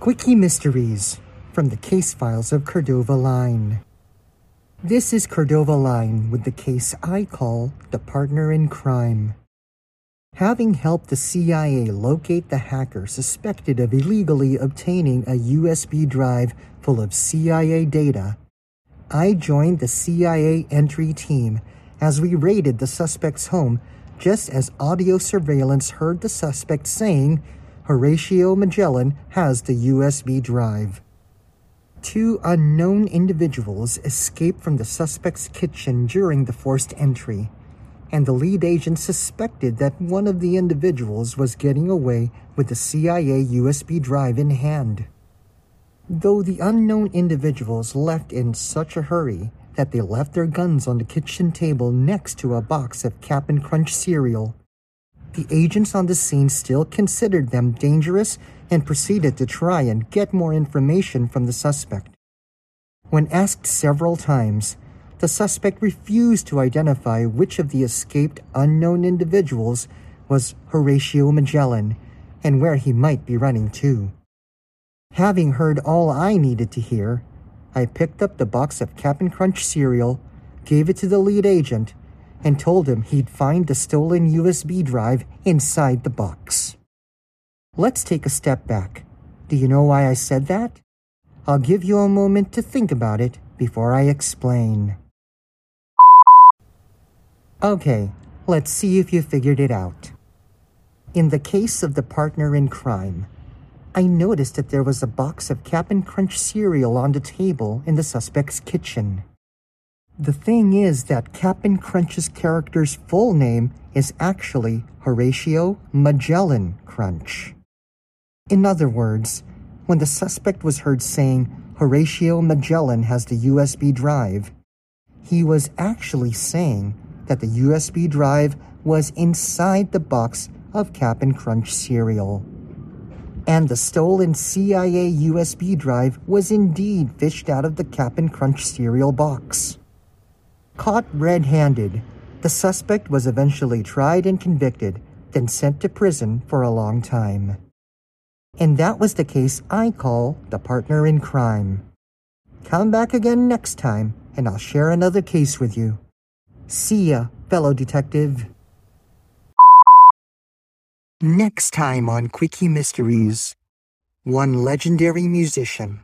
Quickie Mysteries from the case files of Cordova Line. This is Cordova Line with the case I call the partner in crime. Having helped the CIA locate the hacker suspected of illegally obtaining a USB drive full of CIA data, I joined the CIA entry team as we raided the suspect's home just as audio surveillance heard the suspect saying Horatio Magellan has the USB drive. Two unknown individuals escaped from the suspect's kitchen during the forced entry, and the lead agent suspected that one of the individuals was getting away with the CIA USB drive in hand. Though the unknown individuals left in such a hurry that they left their guns on the kitchen table next to a box of Cap'n Crunch cereal, the agents on the scene still considered them dangerous and proceeded to try and get more information from the suspect. When asked several times, the suspect refused to identify which of the escaped unknown individuals was Horatio Magellan and where he might be running to. Having heard all I needed to hear, I picked up the box of Cap'n Crunch cereal, gave it to the lead agent, and told him he'd find the stolen USB drive inside the box. Let's take a step back. Do you know why I said that? I'll give you a moment to think about it before I explain. Okay, let's see if you figured it out. In the case of the partner in crime, I noticed that there was a box of Cap'n Crunch cereal on the table in the suspect's kitchen. The thing is that Cap'n Crunch's character's full name is actually Horatio Magellan Crunch. In other words, when the suspect was heard saying Horatio Magellan has the USB drive, he was actually saying that the USB drive was inside the box of Cap'n Crunch cereal. And the stolen CIA USB drive was indeed fished out of the Cap'n Crunch cereal box. Caught red handed, the suspect was eventually tried and convicted, then sent to prison for a long time. And that was the case I call the partner in crime. Come back again next time, and I'll share another case with you. See ya, fellow detective. Next time on Quickie Mysteries one legendary musician,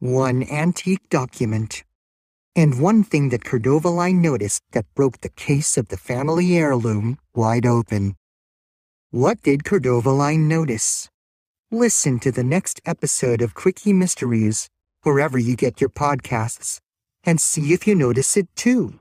one antique document, and one thing that Cordova Line noticed that broke the case of the family heirloom wide open. What did Cordova Line notice? Listen to the next episode of Quickie Mysteries wherever you get your podcasts and see if you notice it too.